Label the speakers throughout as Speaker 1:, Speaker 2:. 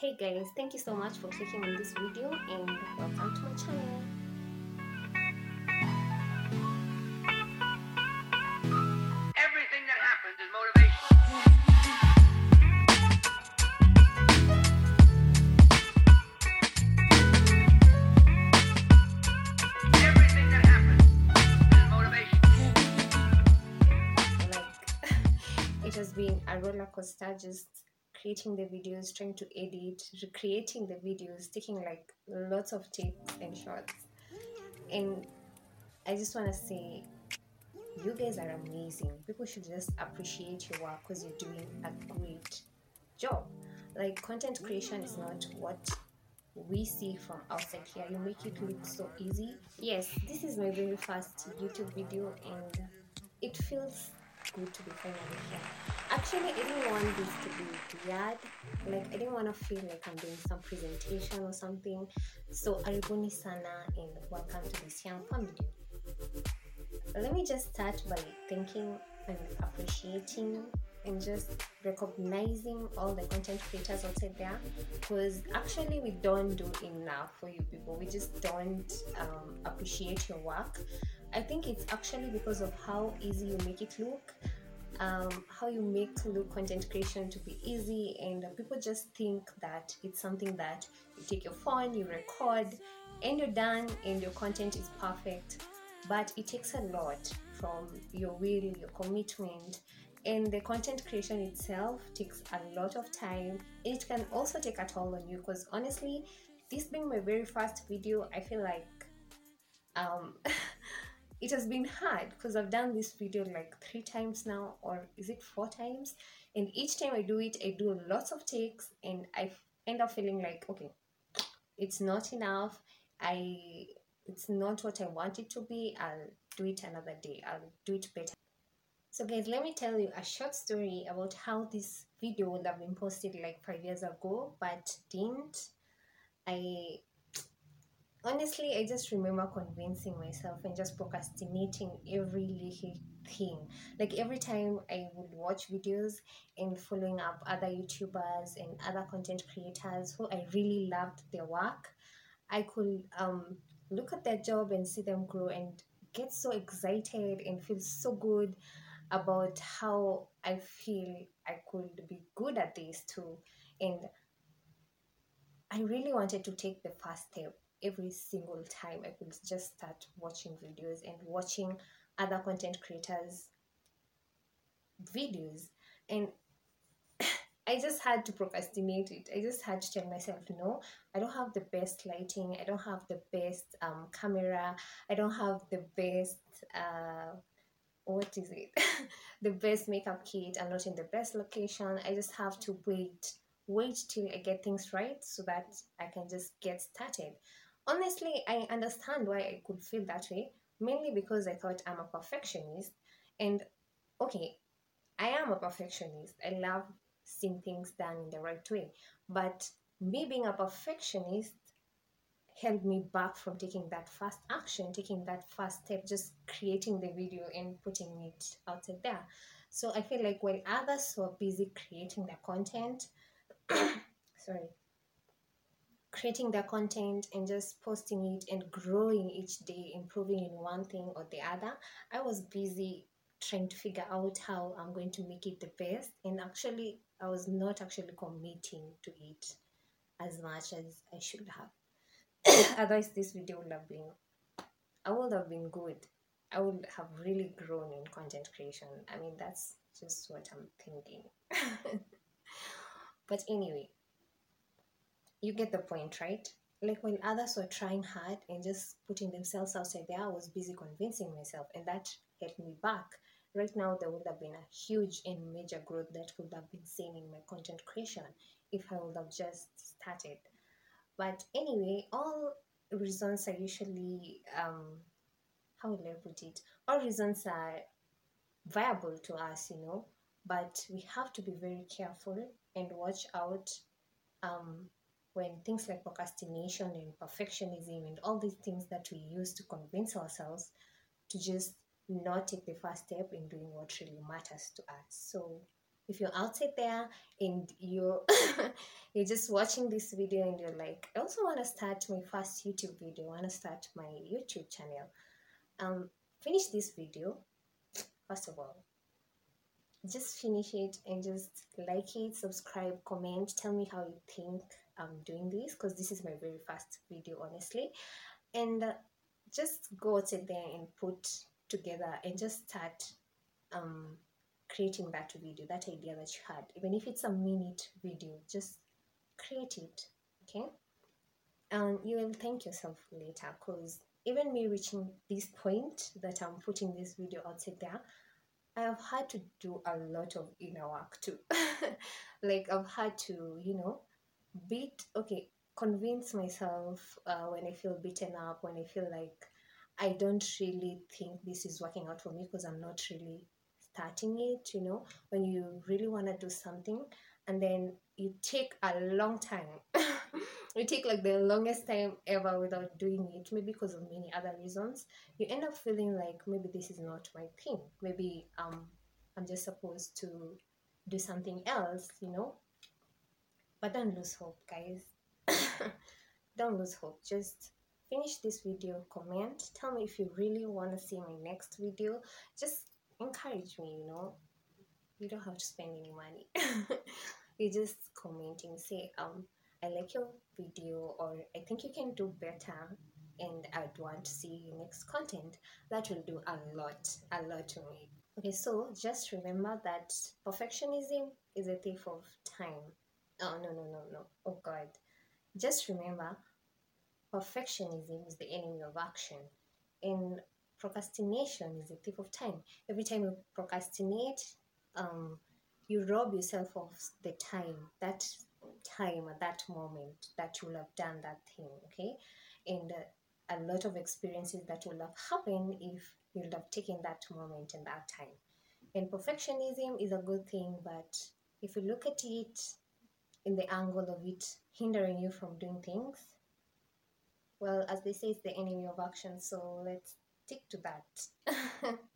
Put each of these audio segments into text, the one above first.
Speaker 1: hey guys thank you so much for clicking on this video and welcome to my channel
Speaker 2: Everything that happens is motivation. Everything that happens is motivation.
Speaker 1: like it has been a roller coaster just creating the videos trying to edit recreating the videos taking like lots of takes and shots. And i just want to say you guys are amazing. People should just appreciate your work because you're doing a great job. Like content creation is not what we see from outside here. You make it look so easy. Yes this is my very first youtube video and it feels good to be finally here actually i didn't want this to be weird. Like i didn't want to feel like i'm doing some presentation or something. So aribuni sana and welcome to this young family. Let me just start by thanking and appreciating and just recognizing all the content creators out there because actually we don't do enough for you people. We just don't um, appreciate your work i think it's actually because of how easy you make it look um, how you make look content creation to be easy and people just think that it's something that you take your phone you record and you're done and your content is perfect. But it takes a lot from your will your commitment and the content creation itself takes a lot of time. It can also take a toll on you because honestly this being my very first video i feel like um it has been hard because i've done this video like three times now or is it four times? And each time i do it i do lots of takes and I end up feeling like okay it's not enough. I it's not what i want it to be. I'll do it another day. I'll do it better. So guys let me tell you a short story about how this video would have been posted like five years ago but didn't. I honestly i just remember convincing myself and just procrastinating every little thing. Like every time i would watch videos and following up other youtubers and other content creators who i really loved their work i could um look at their job and see them grow and get so excited and feel so good about how i feel i could be good at this too. And I really wanted to take the first step every single time I could just start watching videos and watching other content creators' videos. And I just had to procrastinate it. I just had to tell myself, no, I don't have the best lighting. I don't have the best um, camera. I don't have the best, uh, what is it? the best makeup kit. I'm not in the best location. I just have to wait wait till I get things right so that I can just get started. Honestly, I understand why I could feel that way, mainly because I thought I'm a perfectionist. And okay, I am a perfectionist. I love seeing things done in the right way. But me being a perfectionist held me back from taking that first action, taking that first step, just creating the video and putting it out there. So I feel like while others were busy creating their content, sorry creating their content and just posting it and growing each day improving in one thing or the other i was busy trying to figure out how i'm going to make it the best. And actually i was not actually committing to it as much as i should have. Otherwise this video would have been i would have been good. I would have really grown in content creation. I mean that's just what i'm thinking. But anyway you get the point, right? Like when others were trying hard and just putting themselves outside there, I was busy convincing myself, and that held me back. Right now, there would have been a huge and major growth that could have been seen in my content creation if I would have just started. But anyway, all reasons are usually, um, how will I put it? All reasons are viable to us, you know, but we have to be very careful and watch out um, when things like procrastination and perfectionism and all these things that we use to convince ourselves to just not take the first step in doing what really matters to us. So, if you're outside there and you're you're just watching this video and you're like i also want to start my first youtube video i want to start my youtube channel um finish this video first of all just finish it and just like it subscribe comment tell me how you think i'm doing this because this is my very first video honestly. And uh, just go outside there and put together and just start um creating that video that idea that you had. Even if it's a minute video just create it okay? And you will thank yourself later because even me reaching this point that i'm putting this video outside there i have had to do a lot of inner work too. Like i've had to you know beat okay convince myself uh, when i feel beaten up when i feel like i don't really think this is working out for me because i'm not really starting it you know when you really want to do something and then you take a long time you take like the longest time ever without doing it maybe because of many other reasons you end up feeling like maybe this is not my thing. Maybe um i'm just supposed to do something else you know but don't lose hope guys. Don't lose hope. Just finish this video comment tell me if you really want to see my next video. Just encourage me you know? You don't have to spend any money. You just commenting say um i like your video or i think you can do better and i'd want to see your next content. That will do a lot a lot to me. Okay so just remember that perfectionism is a thief of time oh no no no no. Oh god. Just remember perfectionism is the enemy of action and procrastination is a thief of time. Every time you procrastinate um, you rob yourself of the time that time at that moment that you will have done that thing okay? And uh, a lot of experiences that will have happened if you would have taken that moment and that time. And perfectionism is a good thing but if you look at it in the angle of it hindering you from doing things. Well as they say it's the enemy of action so let's stick to that.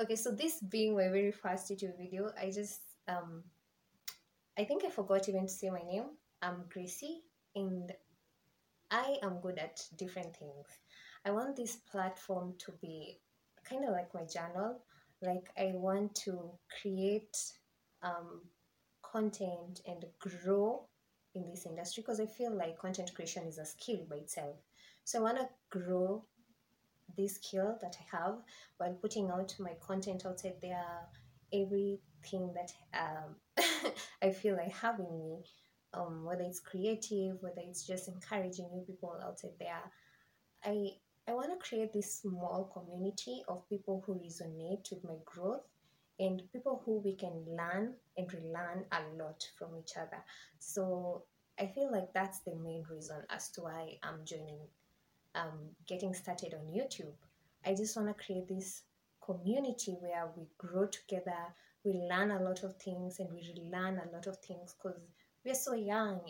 Speaker 1: Okay so this being my very first youtube video i just um i think i forgot even to say my name. I'm gracie and i am good at different things. I want this platform to be kind of like my journal. Like i want to create um content and grow in this industry because i feel like content creation is a skill by itself. So i want to grow this skill that I have while putting out my content outside there, everything that um, I feel I have in me, um, whether it's creative, whether it's just encouraging new people outside there, I I want to create this small community of people who resonate with my growth and people who we can learn and we learn a lot from each other. So I feel like that's the main reason as to why I'm joining um, getting started on YouTube. I just want to create this community where we grow together, we learn a lot of things, and we relearn a lot of things because we're so young.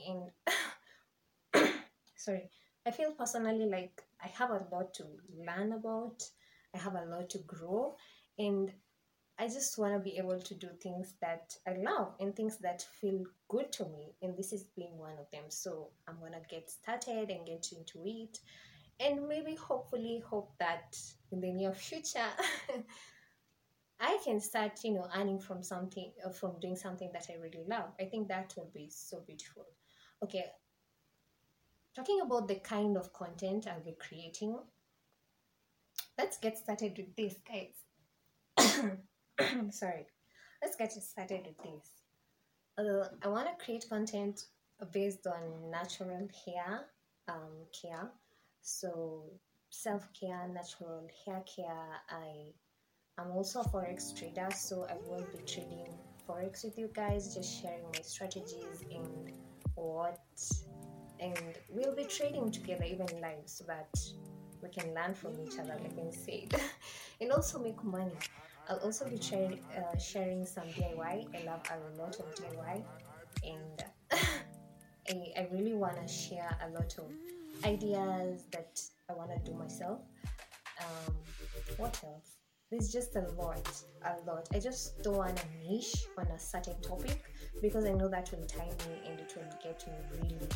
Speaker 1: And sorry, I feel personally like I have a lot to learn about, I have a lot to grow, and I just want to be able to do things that I love and things that feel good to me. And this is being one of them. So I'm going to get started and get into it and maybe hopefully hope that in the near future I can start, you know, earning from something, uh, from doing something that I really love. I think that will be so beautiful. Okay, talking about the kind of content I'll be creating, let's get started with this, guys. Sorry, let's get started with this. Uh, I want to create content based on natural hair um, care. So self-care natural hair care i i'm also a forex trader so i will be trading forex with you guys just sharing my strategies and what and we'll be trading together even live so that we can learn from each other like i said and also make money i'll also be tra- uh, sharing some diy i love a lot of diy and I, I really want to share a lot of ideas that I want to do myself. Um, what else? there's just a lot, a lot. I just don't want niche on a certain topic because I know that will time me and it will get me really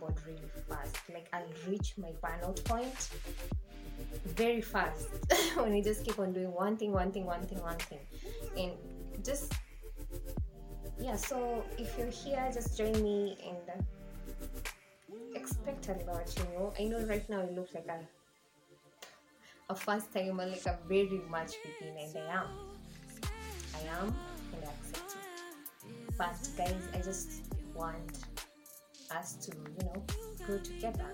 Speaker 1: bored really fast. Like I'll reach my burnout point very fast when you just keep on doing one thing, one thing, one thing, one thing, and just yeah. So if you're here, just join me and uh, expect a lot. You know, I know right now it looks like a a first timer, like a very much beginner, and I am. I am, and I accept it. But guys, I just want us to, you know, grow together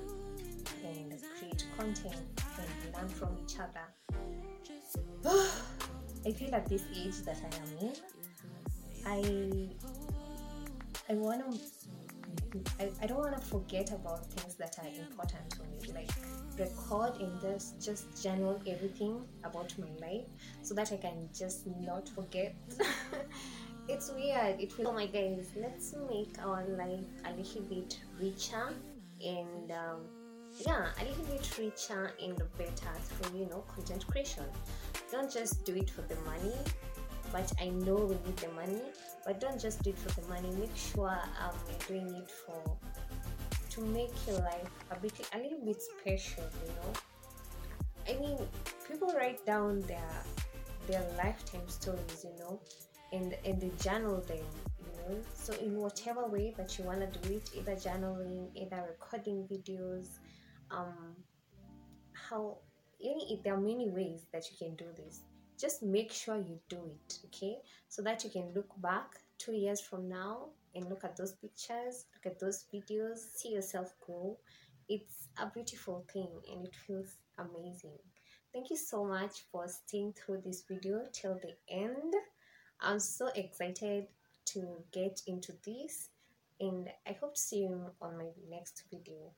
Speaker 1: and create content and learn from each other. I feel at this age that I am in, I I want to I, I don't want to forget about things that are important to me like record in this just general everything about my life so that i can just not forget it's weird it feels oh my guys let's make our life a little bit richer and um, yeah a little bit richer and better through you know content creation don't just do it for the money but I know we need the money. But don't just do it for the money. Make sure um, you're doing it for to make your life a bit a little bit special. You know, I mean, people write down their their lifetime stories. You know, and and they journal them. You know, so in whatever way that you wanna do it, either journaling, either recording videos, um, how any there are many ways that you can do this just make sure you do it okay? So that you can look back two years from now and look at those pictures look at those videos see yourself grow. It's a beautiful thing and it feels amazing. Thank you so much for staying through this video till the end. I'm so excited to get into this and i hope to see you on my next video.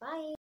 Speaker 1: Bye